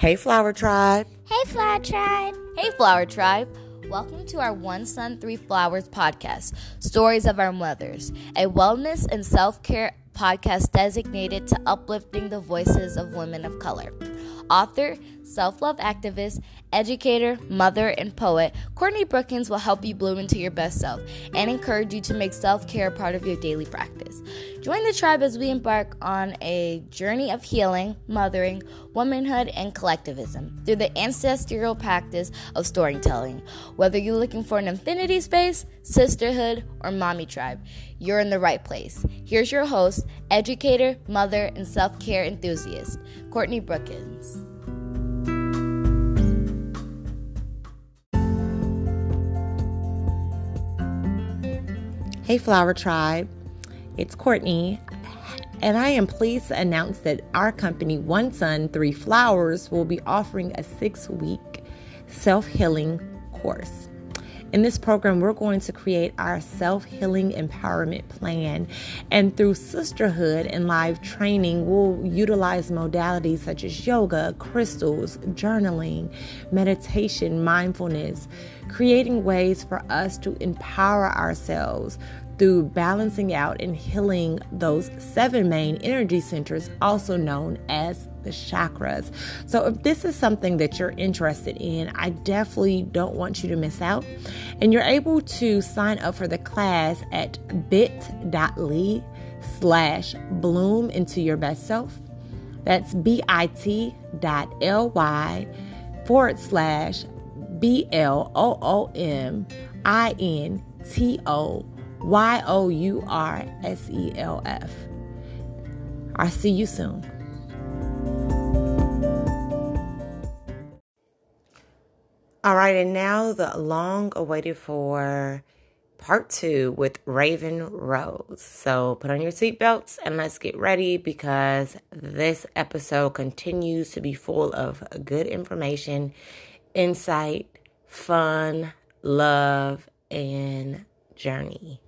Hey, Flower Tribe. Hey, Flower Tribe. Hey, Flower Tribe. Welcome to our One Sun, Three Flowers podcast, Stories of Our Mothers, a wellness and self care podcast designated to uplifting the voices of women of color. Author, self love activist, educator, mother, and poet, Courtney Brookins will help you bloom into your best self and encourage you to make self care a part of your daily practice. Join the tribe as we embark on a journey of healing, mothering, womanhood, and collectivism through the ancestral practice of storytelling. Whether you're looking for an affinity space, sisterhood, or mommy tribe, you're in the right place. Here's your host, educator, mother, and self care enthusiast, Courtney Brookins. Hey, Flower Tribe. It's Courtney, and I am pleased to announce that our company, One Sun, Three Flowers, will be offering a six week self healing course. In this program, we're going to create our self healing empowerment plan. And through sisterhood and live training, we'll utilize modalities such as yoga, crystals, journaling, meditation, mindfulness, creating ways for us to empower ourselves through balancing out and healing those seven main energy centers, also known as the chakras. So, if this is something that you're interested in, I definitely don't want you to miss out. And you're able to sign up for the class at bit.ly slash bloom into your best self. That's bit.ly forward slash B L O O M I N T O Y O U R S E L F. I'll see you soon. All right, and now the long awaited for part two with Raven Rose. So put on your seatbelts and let's get ready because this episode continues to be full of good information, insight, fun, love, and journey.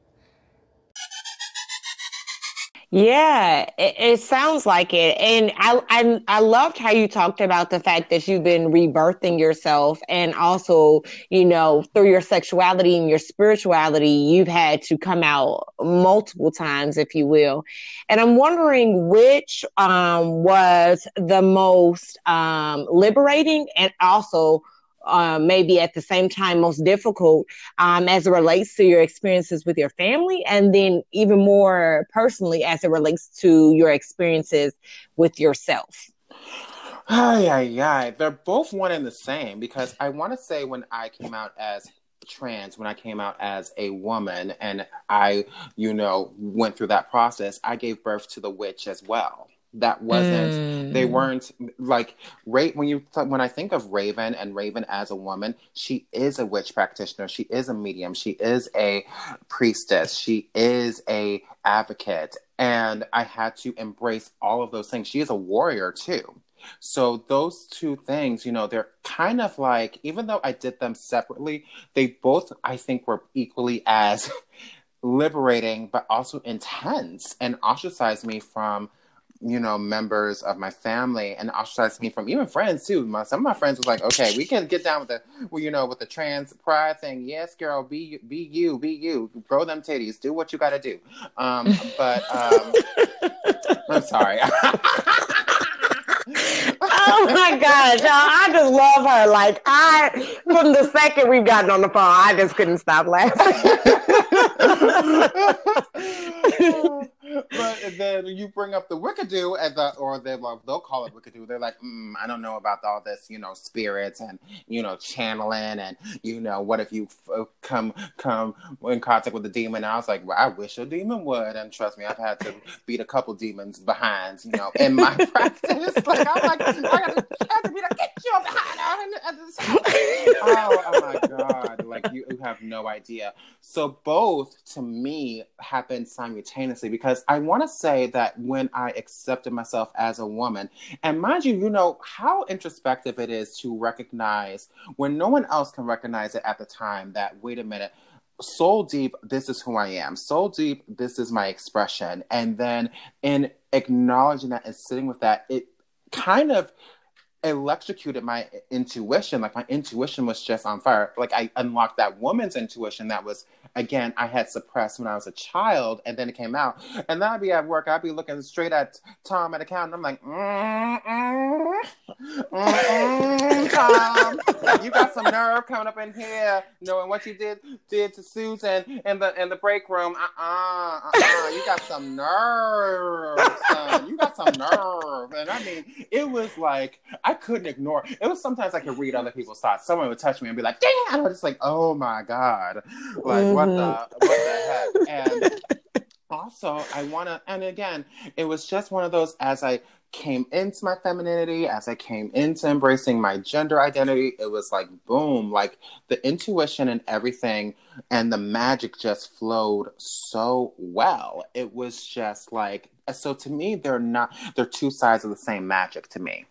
Yeah, it, it, sounds like it, and I, I I loved how you talked about the fact that you've been rebirthing yourself, and also you know through your sexuality and your spirituality, you've had to come out multiple times, if you will. And I'm wondering which um, was the most um, liberating, and also uh, maybe at the same time most difficult um, as it relates to your experiences with your family, and then even more personally as it relates to your experiences with yourself? Ay, ay. They're both one and the same because I want to say when I came out as trans, when I came out as a woman and I, you know, went through that process, I gave birth to the witch as well that wasn't mm. they weren't like right when you when i think of raven and raven as a woman she is a witch practitioner. She is a medium. She is a priestess. She is a advocate. And i had to embrace all of those things. She is a warrior too. So those two things you know they're kind of like even though i did them separately they both i think were equally as liberating but also intense and ostracized me from you know, members of my family and ostracized me from even friends too. My, some of my friends was like, okay, we can get down with the, well, you know, with the trans pride thing. Yes, girl, be be you, be you, grow them titties, do what you got to do. Um, but um, I'm sorry. oh my God, y'all! I just love her. Like I, from the second we've gotten on the phone, I just couldn't stop laughing. but then you bring up the wickadoo and the or they like they'll call it wickadoo. They're like, mm, I don't know about all this, you know, spirits and you know channeling and you know what if you f- come come in contact with a demon? And I was like, well, I wish a demon would. And trust me, I've had to beat a couple demons behind, you know, in my practice. Like I'm like, I got to, I to be like, get your behind oh, oh my god! Like you, you have no idea. So both to me happened simultaneously because I want to say that when I accepted myself as a woman, and mind you, you know how introspective it is to recognize when no one else can recognize it at the time that, wait a minute, soul deep, this is who I am. Soul deep, this is my expression. And then in acknowledging that and sitting with that, it kind of electrocuted my intuition. Like my intuition was just on fire. Like I unlocked that woman's intuition that was again I had suppressed when I was a child, and then it came out. And then I'd be at work, I'd be looking straight at Tom at the counter, and I'm like, Tom, you got some nerve coming up in here, knowing what you did did to Susan in the in the break room. Uh uh-uh, uh, uh you got some nerve, son. You got some nerve, and I mean, it was like I couldn't ignore. It was sometimes I could read other people's thoughts. Someone would touch me and be like, "Damn!" I was just like, "Oh my god!" Like mm-hmm. What the what the heck? And also, I want to, and again, it was just one of those as I came into my femininity, as I came into embracing my gender identity, it was like boom, like the intuition and everything and the magic just flowed so well. It was just like so to me they're not they're two sides of the same magic to me.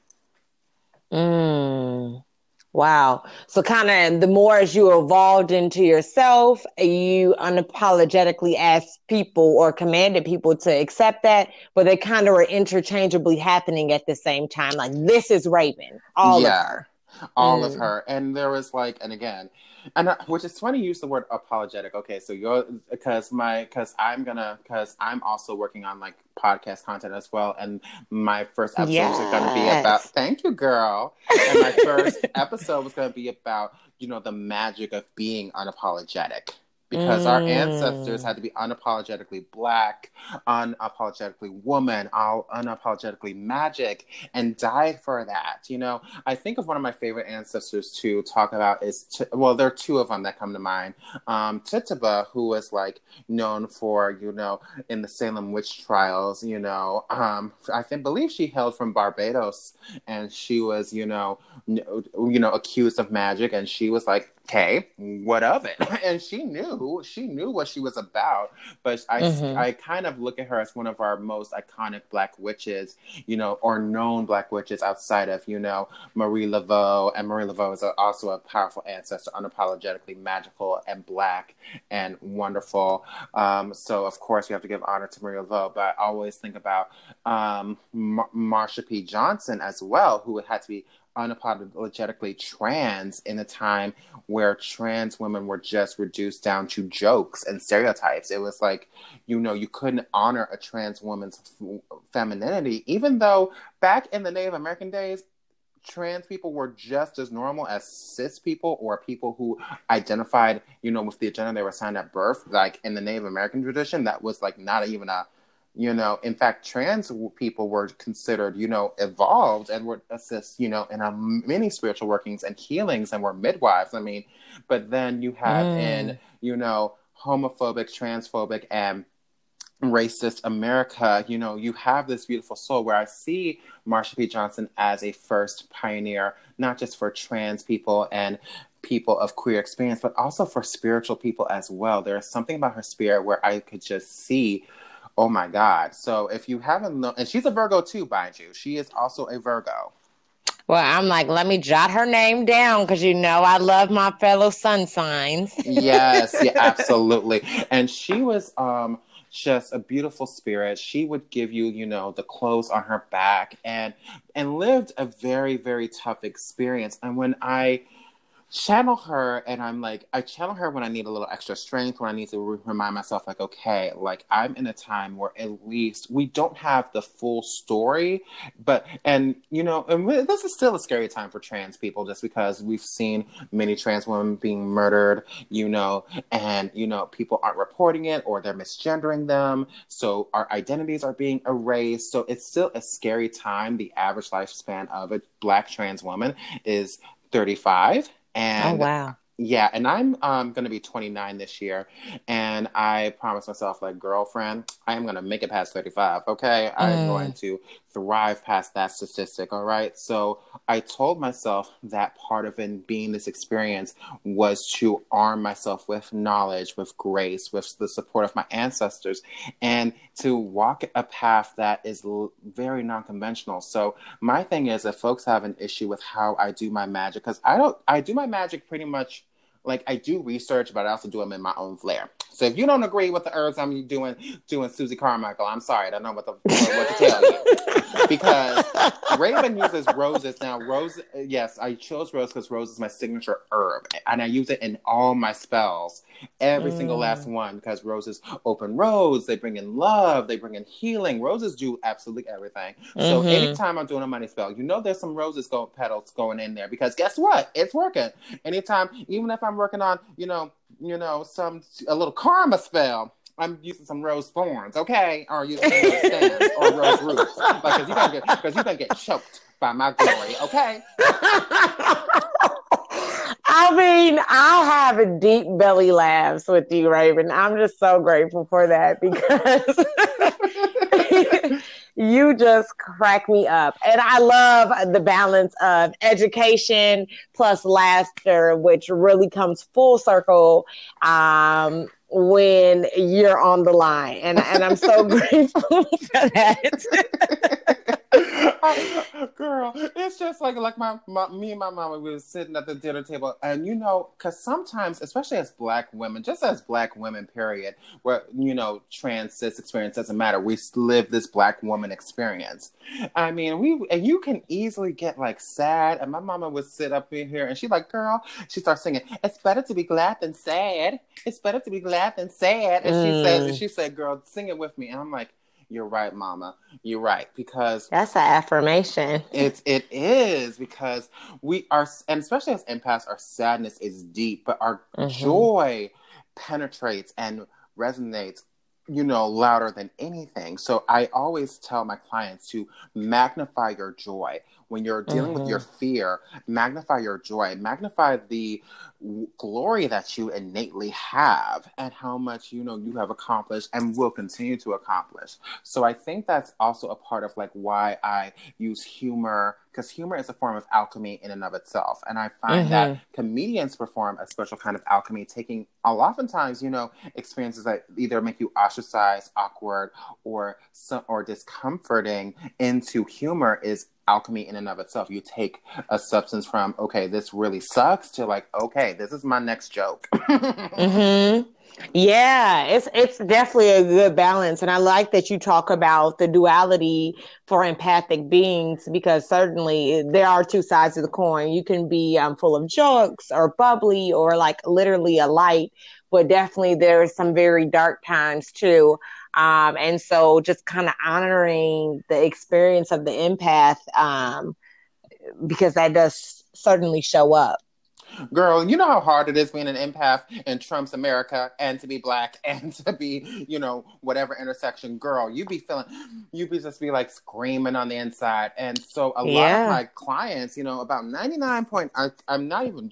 Mm. Wow. So kind of the more as you evolved into yourself, you unapologetically asked people or commanded people to accept that, but they kind of were interchangeably happening at the same time. Like this is Raven, all yeah, of her. All mm. of her. And there was like, and again, and uh, which is funny you use the word apologetic. Okay so you're because my because i'm gonna because i'm also working on like podcast content as well. And my first episodes yes. are gonna be about thank you girl. And my first episode was gonna be about you know the magic of being unapologetic because mm. our ancestors had to be unapologetically black, unapologetically woman, all unapologetically magic, and die for that. You know, I think of one of my favorite ancestors to talk about is, T- well, there are two of them that come to mind. Um, Tituba, who was like known for, you know, in the Salem witch trials, you know, um, I think, believe she hailed from Barbados and she was, you know, you know, accused of magic and she was like, okay, what of it? And she knew, she knew what she was about. But I, mm-hmm. I kind of look at her as one of our most iconic black witches, you know, or known black witches outside of, you know, Marie Laveau. And Marie Laveau is a, also a powerful ancestor, unapologetically magical and black and wonderful. Um, so, of course, we have to give honor to Marie Laveau. But I always think about um, Mar- Marsha P. Johnson as well, who had to be unapologetically trans in a time where trans women were just reduced down to jokes and stereotypes. It was like, you know, you couldn't honor a trans woman's f- femininity, even though back in the Native American days, trans people were just as normal as cis people or people who identified, you know, with the gender they were assigned at birth. Like in the Native American tradition, that was like not even a you know in fact trans people were considered you know evolved and would assist you know in a many spiritual workings and healings and were midwives i mean. But then you have mm. in you know homophobic transphobic and racist america you know you have this beautiful soul where i see marsha p. Johnson as a first pioneer not just for trans people and people of queer experience but also for spiritual people as well. There's something about her spirit where i could just see Oh my God. So if you haven't known, and she's a Virgo too, mind you, she is also a Virgo. Well, I'm like, let me jot her name down because you know I love my fellow sun signs. yes, yeah, absolutely. And she was um just a beautiful spirit. She would give you, you know, the clothes on her back and and lived a very, very tough experience. And when I channel her and i'm like i channel her when i need a little extra strength when i need to remind myself like okay like i'm in a time where at least we don't have the full story but and you know and this is still a scary time for trans people just because we've seen many trans women being murdered you know and you know people aren't reporting it or they're misgendering them so our identities are being erased so it's still a scary time. The average lifespan of a black trans woman is 35 and oh, wow. Yeah, and I'm um, going to be 29 this year, and I promised myself, like, girlfriend, I am going to make it past 35. Okay, mm. I'm going to thrive past that statistic. All right, so I told myself that part of it being this experience was to arm myself with knowledge, with grace, with the support of my ancestors, and to walk a path that is very non-conventional. So my thing is, if folks have an issue with how I do my magic, because I don't, I do my magic pretty much like I do research, but I also do them in my own flair. So if you don't agree with the herbs I'm doing doing Susie Carmichael, I'm sorry, I don't know what the what to tell you. because Raven uses roses now. Rose, yes, I chose rose because rose is my signature herb, and I use it in all my spells, every mm. single last one. Because roses open roads, they bring in love, they bring in healing. Roses do absolutely everything. Mm-hmm. So anytime I'm doing a money spell, you know there's some roses go petals going in there because guess what? It's working. Anytime, even if I'm working on, you know, you know, some a little karma spell. I'm using some rose thorns, okay, or using rose stems or rose roots, because you gonna get because you gonna get choked by my glory, okay. I mean, I'll have deep belly laughs with you, Raven. I'm just so grateful for that because you just crack me up. And I love the balance of education plus laughter, which really comes full circle um, when you're on the line. And, and I'm so grateful for that. girl, it's just like like my, my me and my mama we was sitting at the dinner table, and you know, because sometimes, especially as Black women, just as Black women, period, where you know, trans cis experience doesn't matter. We live this Black woman experience. I mean, we and you can easily get like sad. And my mama would sit up in here, and she's like, "Girl," she starts singing, "It's better to be glad than sad. It's better to be glad than sad." And mm. she said, "She said, girl, sing it with me." And I'm like you're right, Mama. You're right because that's an affirmation. It's it is because we are, and especially as empaths, our sadness is deep, but our mm-hmm. joy penetrates and resonates you know, louder than anything. So I always tell my clients to magnify your joy. When you're dealing mm-hmm. with your mm-hmm. fear, magnify your joy, magnify the glory that you innately have and how much you know you have accomplished and will continue to accomplish. So I think that's also a part of like why I use humor because humor is a form of alchemy in and of itself. And I find mm-hmm. that comedians perform a special kind of alchemy, taking oftentimes, you know, experiences that either make you ostracized, awkward, or or discomforting into humor is alchemy in and of itself. You take a substance from, okay, this really sucks to like, okay, this is my next joke. mm-hmm. Yeah, it's it's definitely a good balance, and I like that you talk about the duality for empathic beings because certainly there are two sides of the coin. You can be um, full of jokes or bubbly or like literally a light, but definitely there are some very dark times too. Um, and so just kind of honoring the experience of the empath um, because that does certainly show up. Girl, you know how hard it is being an empath in Trump's America and to be black and to be, you know, whatever intersection. Girl, you be feeling, you be just be like screaming on the inside. And so a yeah. lot of my clients, you know, about 99 point, I, I'm not even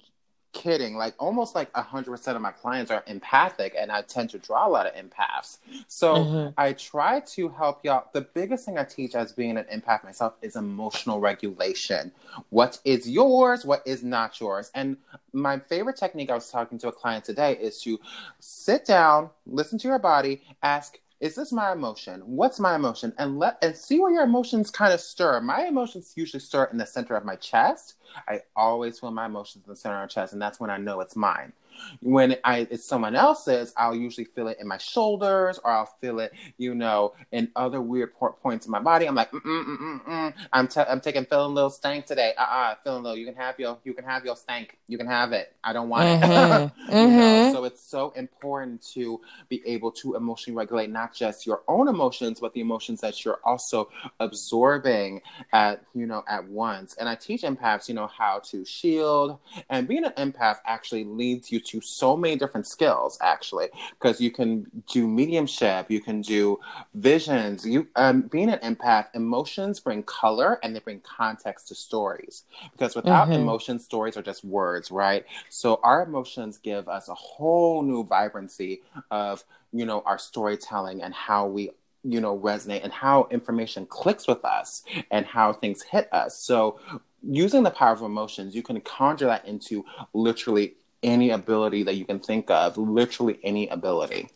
kidding. Like almost like a hundred percent of my clients are empathic, and I tend to draw a lot of empaths. So mm-hmm. I try to help y'all. The biggest thing I teach as being an empath myself is emotional regulation. What is yours? What is not yours? And my favorite technique I was talking to a client today is to sit down, listen to your body, ask is this my emotion? What's my emotion? And let and see where your emotions kind of stir. My emotions usually stir in the center of my chest. I always feel my emotions in the center of my chest, and that's when I know it's mine. When I it's someone else's, I'll usually feel it in my shoulders or I'll feel it, you know, in other weird points in my body. I'm like, mm mm mm mm. I'm t- I'm taking feeling a little stank today. Uh uh-uh, uh, feeling a little. You can have your you can have your stank. You can have it. I don't want mm-hmm. it. mm-hmm. know? So it's so important to be able to emotionally regulate not just your own emotions, but the emotions that you're also absorbing at you know at once. And I teach empaths, you know, how to shield. And being an empath actually leads you to so many different skills actually because you can do mediumship you can do visions you um, being an empath emotions bring color and they bring context to stories because without mm-hmm. emotions stories are just words right so our emotions give us a whole new vibrancy of you know our storytelling and how we you know resonate and how information clicks with us and how things hit us so using the power of emotions you can conjure that into literally any ability that you can think of, literally any ability.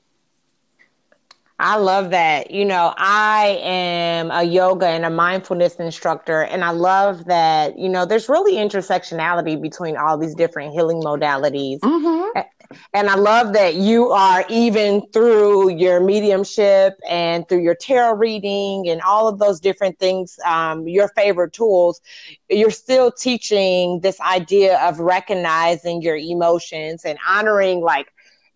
I love that. You know, I am a yoga and a mindfulness instructor, and I love that, you know, there's really intersectionality between all these different healing modalities. Mm-hmm. And I love that you are even through your mediumship and through your tarot reading and all of those different things, um, your favorite tools, you're still teaching this idea of recognizing your emotions and honoring like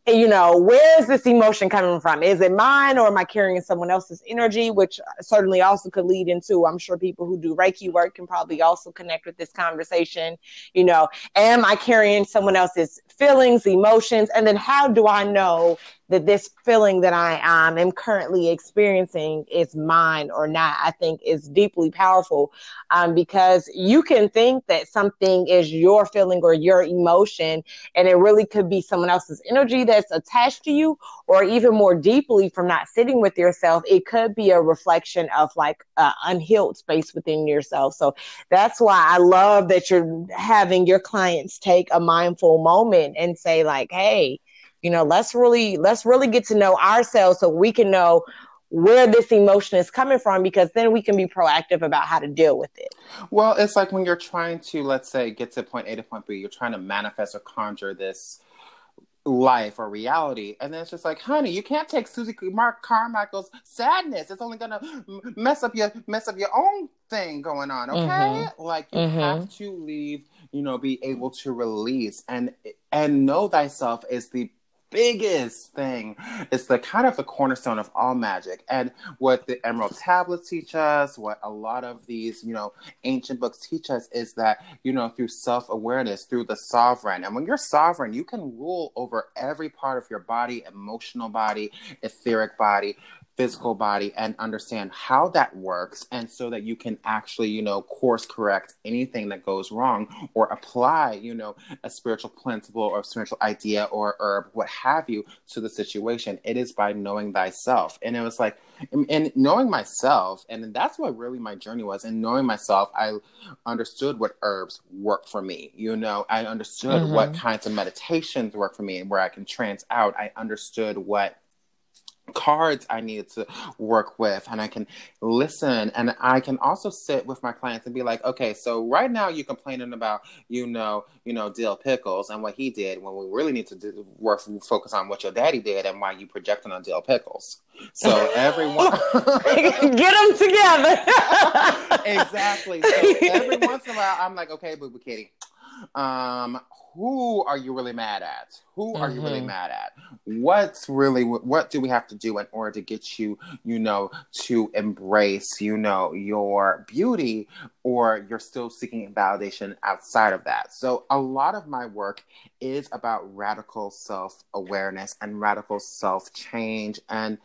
you know, where is this emotion coming from? Is it mine or am I carrying someone else's energy? Which certainly also could lead into, I'm sure people who do Reiki work can probably also connect with this conversation. You know, am I carrying someone else's feelings, emotions? And then how do I know that this feeling that I um, am currently experiencing is mine or not, I think is deeply powerful um, because you can think that something is your feeling or your emotion, and it really could be someone else's energy that's attached to you, or even more deeply from not sitting with yourself, it could be a reflection of like unhealed space within yourself. So that's why I love that you're having your clients take a mindful moment and say, like, hey, you know let's really let's really get to know ourselves so we can know where this emotion is coming from because then we can be proactive about how to deal with it well it's like when you're trying to let's say get to point a to point b you're trying to manifest or conjure this life or reality and then it's just like honey you can't take susie mark carmichael's sadness it's only gonna mess up your mess up your own thing going on okay mm-hmm. like you mm-hmm. have to leave you know be able to release and and know thyself is the biggest thing. It's the kind of the cornerstone of all magic. And what the Emerald Tablets teach us, what a lot of these, you know, ancient books teach us is that, you know, through self awareness, through the sovereign. And when you're sovereign, you can rule over every part of your body, emotional body, etheric body physical body and understand how that works and so that you can actually you know course correct anything that goes wrong or apply you know a spiritual principle or spiritual idea or herb what have you to the situation. It is by knowing thyself. And it was like and knowing myself and that's what really my journey was and knowing myself i understood what herbs work for me you know? I understood mm-hmm. what kinds of meditations work for me and where i can trance out. I understood what cards I need to work with and I can listen and I can also sit with my clients and be like, okay, so right now you're complaining about, you know, you know, Dil Pickles and what he did when we really need to do, work focus on what your daddy did and why you projecting on Dil Pickles. So everyone get them together. exactly. So every once in a while I'm like, okay, boo boo kitty. Um, who are you really mad at? Who are mm-hmm. you really mm-hmm. mad at? What's really what do we have to do in order to get you, you know, to embrace, you know, your beauty or you're still seeking validation outside of that. So a lot of my work is about radical self-awareness and radical self-change and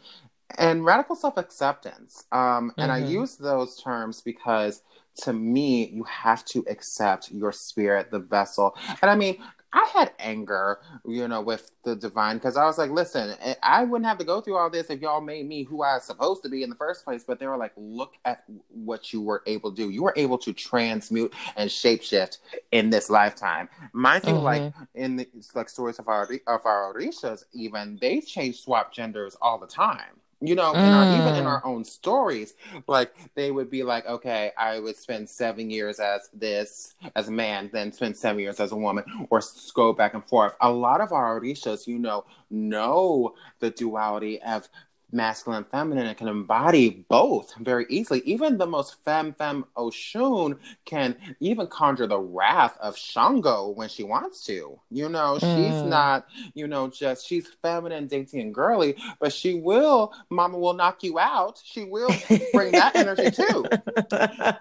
and radical self-acceptance. Um, mm-hmm. and I mm-hmm. use those terms because to me, you have to accept your spirit, the vessel. And I mean, I had anger, you know, with the divine because I was like, listen, I wouldn't have to go through all this if y'all made me who I was supposed to be in the first place. But they were like, look at what you were able to do. You were able to transmute and shapeshift in this lifetime. My thing, mm-hmm. like in the like stories of our of our orishas, even they change swap genders all the time you know, mm. in our, even in mm. our own stories, like they would be like, okay, I would spend seven years as this, as a man, then spend seven years as a woman, or go back and forth. A lot of our Orishas, you know, know the duality of masculine and feminine and can embody both very easily. Even the most femme femme Oshun can even conjure the wrath of Shango when she wants to. You know, mm. she's not, you know, just she's feminine, dainty, and girly, but she will, mama will knock you out. She will bring that energy too.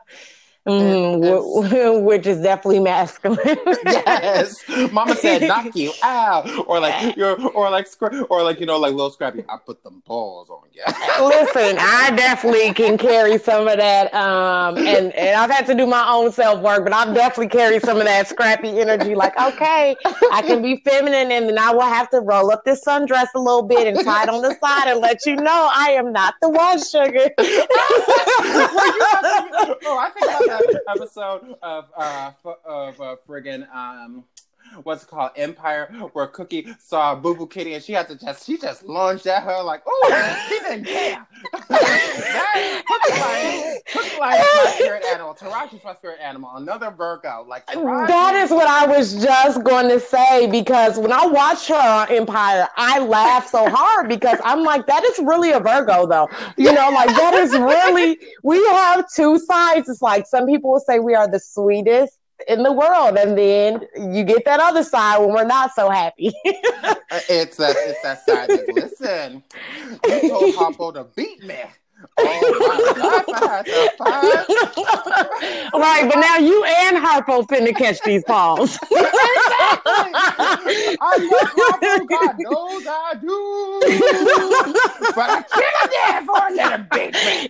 Mm, which is definitely masculine. yes, Mama said, "Knock you out," or like you're, or like, or like you know, like little scrappy. I put them balls on you. Listen, I definitely can carry some of that, um, and and I've had to do my own self work, but I've definitely carried some of that scrappy energy. Like, okay, I can be feminine, and then I will have to roll up this sundress a little bit and tie it on the side and let you know I am not the one, sugar. oh, I think episode of uh of uh, friggin' um what's it called Empire, where Cookie saw Boo Boo Kitty and she had to just she just lunged at her like, oh, she didn't care. Cookie Lyon, Cookie Lyon my spirit animal. Taraji's my spirit animal. Another Virgo. Like Taraji. That is what I was just going to say because when I watch her on Empire, I laugh so hard because I'm like, that is really a Virgo though. You know, like that is really we have two sides. It's like some people will say we are the sweetest in the world, and then you get that other side when we're not so happy. it's that it's that side that listen. You told Harpo to beat me. Oh right, but now you and Harpo finna catch these balls. exactly. I love Harpo, God knows I do. but I can't for a little big man.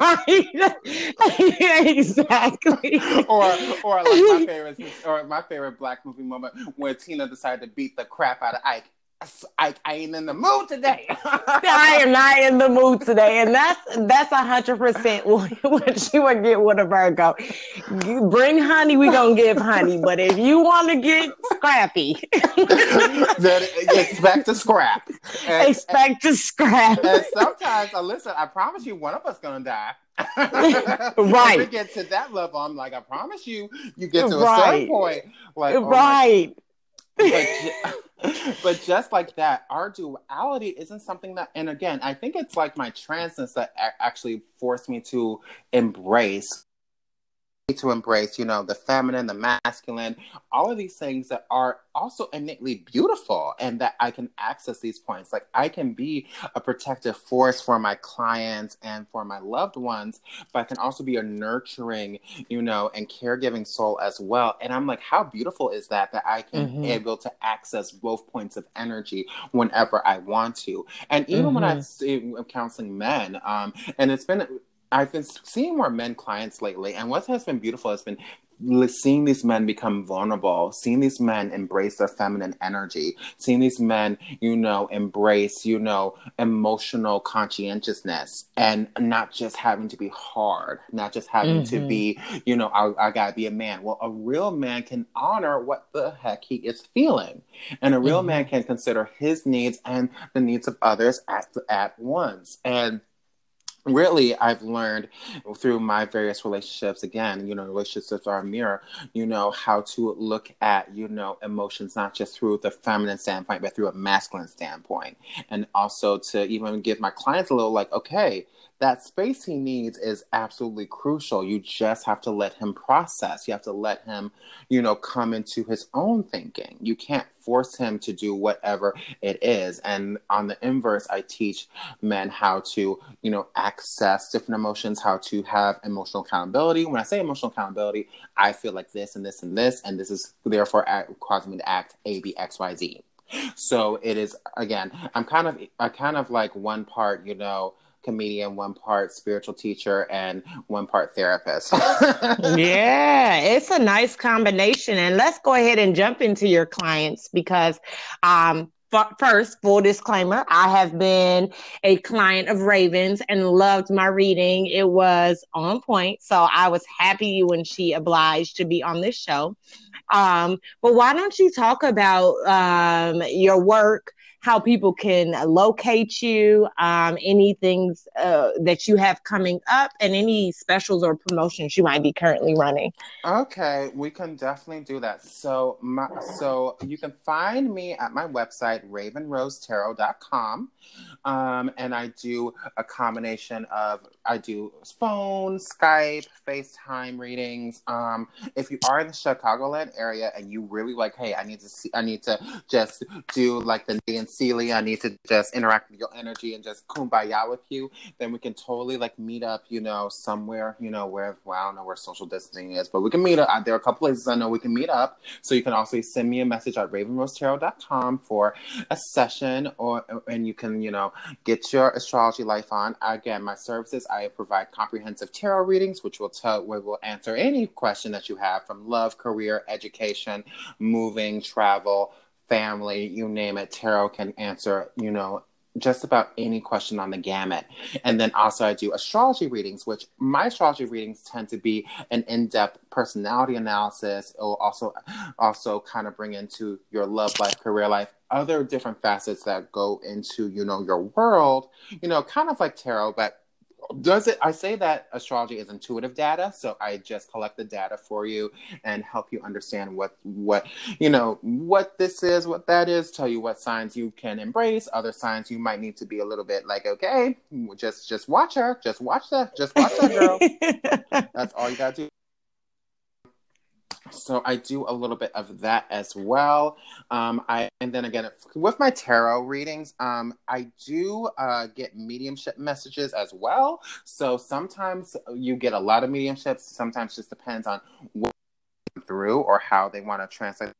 right. exactly. Or, or like my favorite, or my favorite black movie moment when Tina decided to beat the crap out of Ike I, I ain't in the mood today. I am not in the mood today, and that's that's a hundred percent what she would get with a Virgo. You bring honey, we gonna give honey, but if you want to get scrappy, then expect to scrap. And, expect to scrap. And sometimes, uh, listen, I promise you, one of us gonna die. right. we get to that level, I'm like, I promise you, you get to right. a certain point, like, oh right. My, but just like that, our duality isn't something that, and again, I think it's like my transness that a- actually forced me to embrace to embrace, you know, the feminine, the masculine, all of these things that are also innately beautiful and that I can access these points. Like I can be a protective force for my clients and for my loved ones, but I can also be a nurturing, you know, and caregiving soul as well. And I'm like, how beautiful is that that I can mm-hmm. able to access both points of energy whenever I want to. And even mm-hmm. when I am counseling men, um, and it's been I've been seeing more men clients lately, and what has been beautiful has been seeing these men become vulnerable, seeing these men embrace their feminine energy, seeing these men, you know, embrace, you know, emotional conscientiousness and not just having to be hard, not just having mm-hmm. to be, you know, I, I, gotta be a man. Well, a real man can honor what the heck he is feeling. And a real mm-hmm. man can consider his needs and the needs of others at, at once. And really i've learned through my various relationships again you know relationships are a mirror you know how to look at you know emotions not just through the feminine standpoint but through a masculine standpoint. And also to even give my clients a little like okay that space he needs is absolutely crucial. You just have to let him process. You have to let him, you know, come into his own thinking. You can't force him to do whatever it is. And on the inverse, I teach men how to, you know, access different emotions, how to have emotional accountability. When I say emotional accountability, I feel like this and this and this, and this is therefore causing me to act A, B, X, Y, Z. So it is again, I'm kind of I kind of like one part, you know, comedian, one part spiritual teacher, and one part therapist. yeah, it's a nice combination. And let's go ahead and jump into your clients because um, first, full disclaimer, I have been a client of Ravens and loved my reading. It was on point. So I was happy when she obliged to be on this show. Um, but why don't you talk about um, your work? How people can locate you, um, anything uh, that you have coming up, and any specials or promotions you might be currently running. Okay, we can definitely do that. So, my, so you can find me at my website ravenrosetarot.com, um, and I do a combination of I do phone, Skype, FaceTime readings. Um, if you are in the Chicagoland area and you really like, hey, I need to see, I need to just do like the and Celia, I need to just interact with your energy and just kumbaya with you, then we can totally like meet up, you know, somewhere, you know, where, well, I don't know where social distancing is, but we can meet up. Uh, there are a couple places I know we can meet up. So you can also send me a message at ravenrosetarot.com for a session or, and you can, you know, get your astrology life on. Again, my services, I provide comprehensive tarot readings, which will tell, we will answer any question that you have from love, career, education, moving, travel, family, you name it, tarot can answer, you know, just about any question on the gamut. And then also I do astrology readings, which my astrology readings tend to be an in-depth personality analysis. It will also also kind of bring into your love life, career life, other different facets that go into, you know, your world, you know, kind of like tarot, but does it i say that astrology is intuitive data so i just collect the data for you and help you understand what what you know what this is what that is tell you what signs you can embrace other signs you might need to be a little bit like okay just just watch her just watch that just watch that girl. That's all you gotta do so I do a little bit of that as well. Um, I and then again with my tarot readings, um, I do uh, get mediumship messages as well. So sometimes you get a lot of mediumships. Sometimes just depends on what through or how they want to translate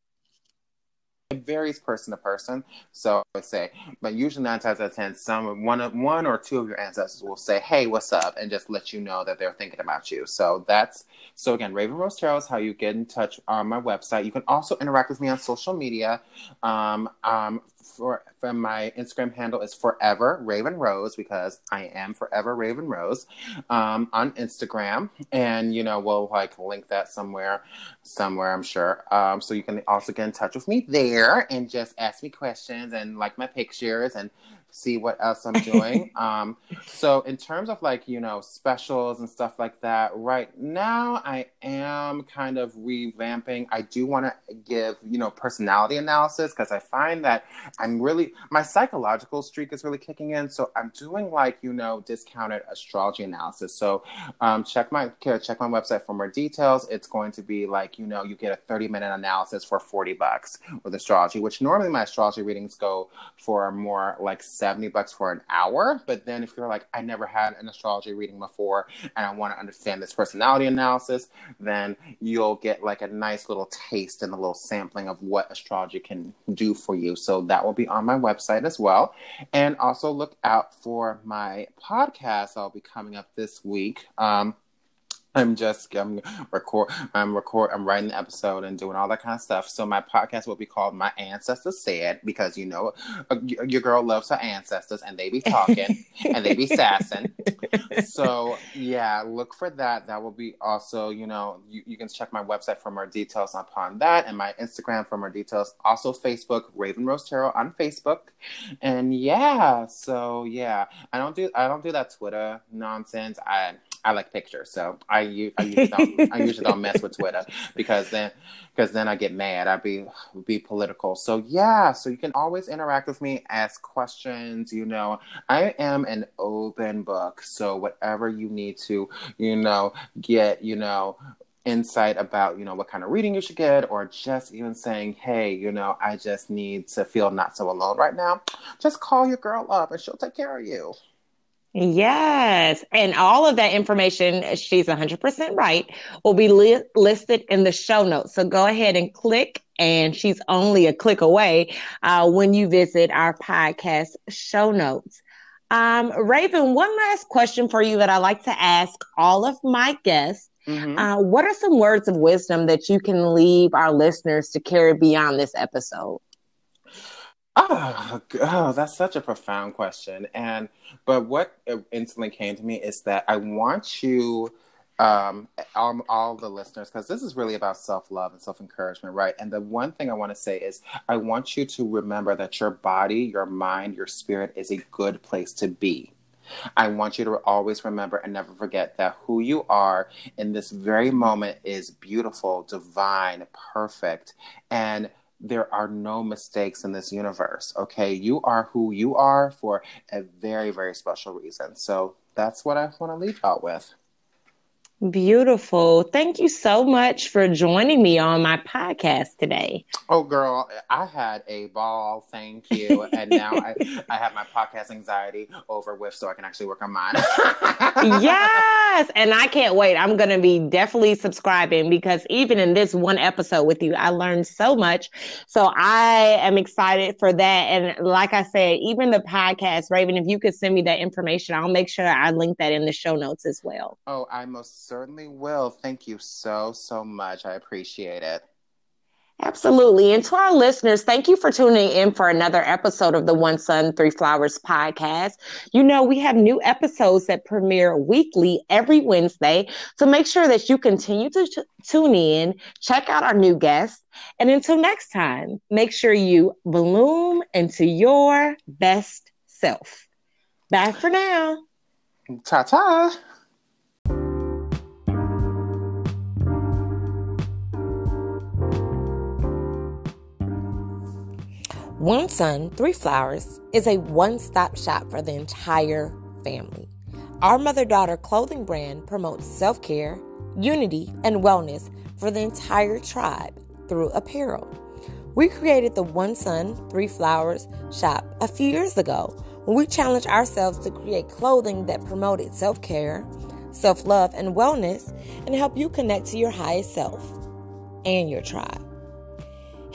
it varies person to person. So I would say, but usually nine times out of ten, some one of one or two of your ancestors will say, "Hey, what's up?" and just let you know that they're thinking about you. So that's so again, Raven Rose Tarot is how you get in touch on my website. You can also interact with me on social media. Um, um, for, for my Instagram handle is forever Raven Rose because I am forever Raven Rose um, on Instagram, and you know we'll like link that somewhere, somewhere I'm sure. Um, so you can also get in touch with me there and just ask me questions and like my pictures and see what else I'm doing. um, so in terms of like, you know, specials and stuff like that, right now I am kind of revamping. I do want to give, you know, personality analysis because I find that I'm really my psychological streak is really kicking in. So I'm doing like, you know, discounted astrology analysis. So um, check my check my website for more details. It's going to be like, you know, you get a 30 minute analysis for 40 bucks with astrology, which normally my astrology readings go for more like 70 bucks for an hour. But then if you're like, I never had an astrology reading before and I want to understand this personality analysis, then you'll get like a nice little taste and a little sampling of what astrology can do for you. So that will be on my website as well. And also look out for my podcast. I'll be coming up this week. Um, I'm just I'm record I'm record I'm writing the episode and doing all that kind of stuff. So my podcast will be called My Ancestors Said because you know uh, your girl loves her ancestors and they be talking and they be sassing. So yeah, look for that. That will be also you know you, you can check my website for more details upon that and my Instagram for more details. Also Facebook Raven Rose Tarot on Facebook, and yeah. So yeah, I don't do I don't do that Twitter nonsense. I I like pictures, so I, I usually don't I usually don't mess with Twitter because then because then I get mad. I be be political. So yeah, so you can always interact with me, ask questions. You know, I am an open book, so whatever you need to, you know, get, you know, insight about you know what kind of reading you should get or just even saying hey you know i just need to feel not so alone right now just call your girl up and she'll take care of you Yes. And all of that information, she's 100% right, will be li- listed in the show notes. So go ahead and click, and she's only a click away uh, when you visit our podcast show notes. Um, Raven, one last question for you that I like to ask all of my guests. Mm-hmm. Uh, what are some words of wisdom that you can leave our listeners to carry beyond this episode? Oh, oh, that's such a profound question. And but what instantly came to me is that I want you, um, all, all the listeners, because this is really about self love and self encouragement, right? And the one thing I want to say is I want you to remember that your body, your mind, your spirit is a good place to be. I want you to always remember and never forget that who you are in this very moment is beautiful, divine, perfect, and there are no mistakes in this universe. Okay. You are who you are for a very, very special reason. So that's what I want to leave out with. Beautiful. Thank you so much for joining me on my podcast today. Oh, girl, I had a ball. Thank you. And now I, I have my podcast anxiety over with so I can actually work on mine. yes. And I can't wait. I'm going to be definitely subscribing because even in this one episode with you, I learned so much. So I am excited for that. And like I said, even the podcast, Raven, if you could send me that information, I'll make sure I link that in the show notes as well. Oh, I most certainly will. Thank you so, so much. I appreciate it. Absolutely. And to our listeners, thank you for tuning in for another episode of the One Sun, Three Flowers podcast. You know, we have new episodes that premiere weekly every Wednesday. So make sure that you continue to tune in, check out our new guests. And until next time, make sure you bloom into your best self. Bye for now. Ta ta. One Sun, Three Flowers is a one stop shop for the entire family. Our mother daughter clothing brand promotes self care, unity, and wellness for the entire tribe through apparel. We created the One Sun, Three Flowers shop a few years ago when we challenged ourselves to create clothing that promoted self care, self love, and wellness and help you connect to your highest self and your tribe.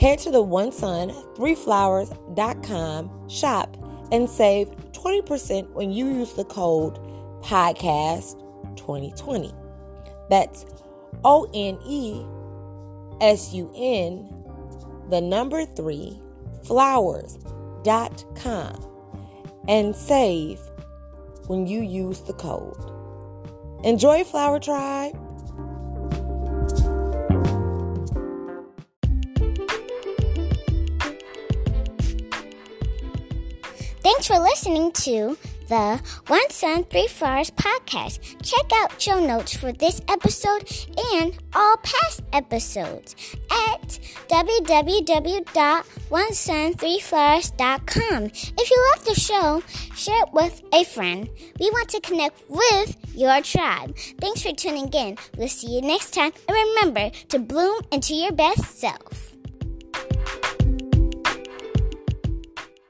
Head to the One Sun, Three Flowers.com shop and save 20% when you use the code podcast 2020. That's O N E S U N, the number three, flowers.com, and save when you use the code. Enjoy Flower Tribe. Thanks for listening to the One Sun, Three Flowers podcast. Check out show notes for this episode and all past episodes at www.onesun3flowers.com. If you love the show, share it with a friend. We want to connect with your tribe. Thanks for tuning in. We'll see you next time. And remember to bloom into your best self.